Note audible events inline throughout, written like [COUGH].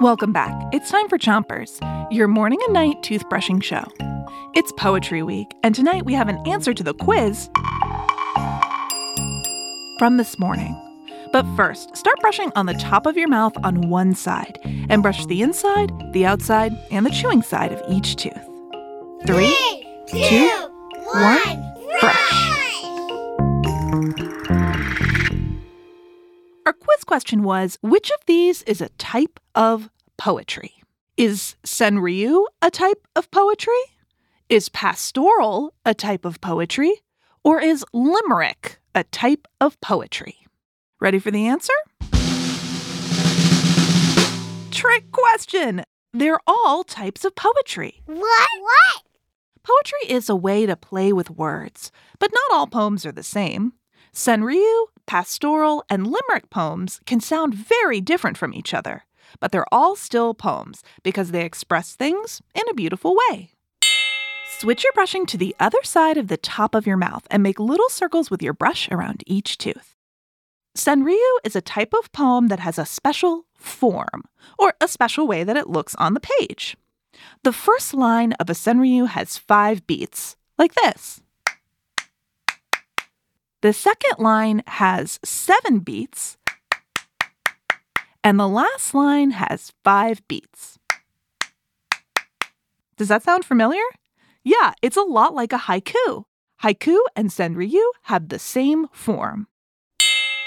Welcome back. It's time for Chompers, your morning and night toothbrushing show. It's Poetry Week, and tonight we have an answer to the quiz from this morning. But first, start brushing on the top of your mouth on one side and brush the inside, the outside, and the chewing side of each tooth. Three, two, one, brush. Our quiz question was which of these is a type of poetry? Is senryu a type of poetry? Is pastoral a type of poetry? Or is limerick a type of poetry? Ready for the answer? Trick question! They're all types of poetry. What? What? Poetry is a way to play with words, but not all poems are the same. Senryu, pastoral, and limerick poems can sound very different from each other, but they're all still poems because they express things in a beautiful way. Switch your brushing to the other side of the top of your mouth and make little circles with your brush around each tooth. Senryu is a type of poem that has a special form, or a special way that it looks on the page. The first line of a senryu has five beats, like this. The second line has seven beats, and the last line has five beats. Does that sound familiar? Yeah, it's a lot like a haiku. Haiku and senryu have the same form.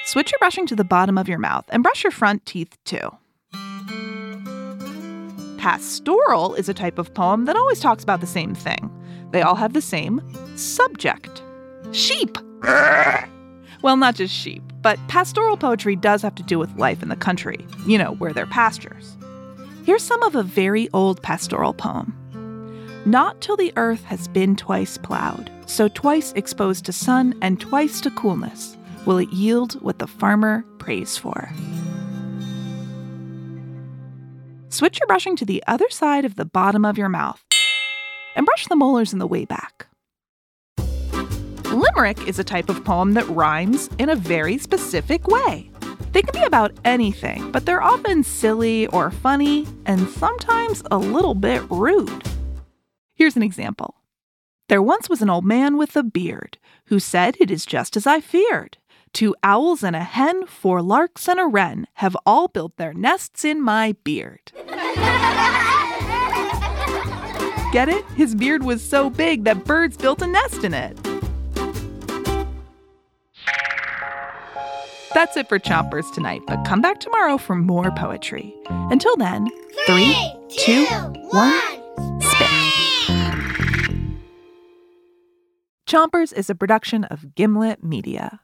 Switch your brushing to the bottom of your mouth and brush your front teeth too. Pastoral is a type of poem that always talks about the same thing. They all have the same subject sheep. [LAUGHS] well, not just sheep, but pastoral poetry does have to do with life in the country, you know, where there are pastures. Here's some of a very old pastoral poem. Not till the earth has been twice plowed, so twice exposed to sun and twice to coolness, will it yield what the farmer prays for. Switch your brushing to the other side of the bottom of your mouth and brush the molars in the way back. Limerick is a type of poem that rhymes in a very specific way. They can be about anything, but they're often silly or funny and sometimes a little bit rude. Here's an example. There once was an old man with a beard who said, It is just as I feared. Two owls and a hen, four larks and a wren have all built their nests in my beard. [LAUGHS] Get it? His beard was so big that birds built a nest in it. That's it for Chompers tonight, but come back tomorrow for more poetry. Until then, three, two, one, spit. Chompers is a production of Gimlet Media.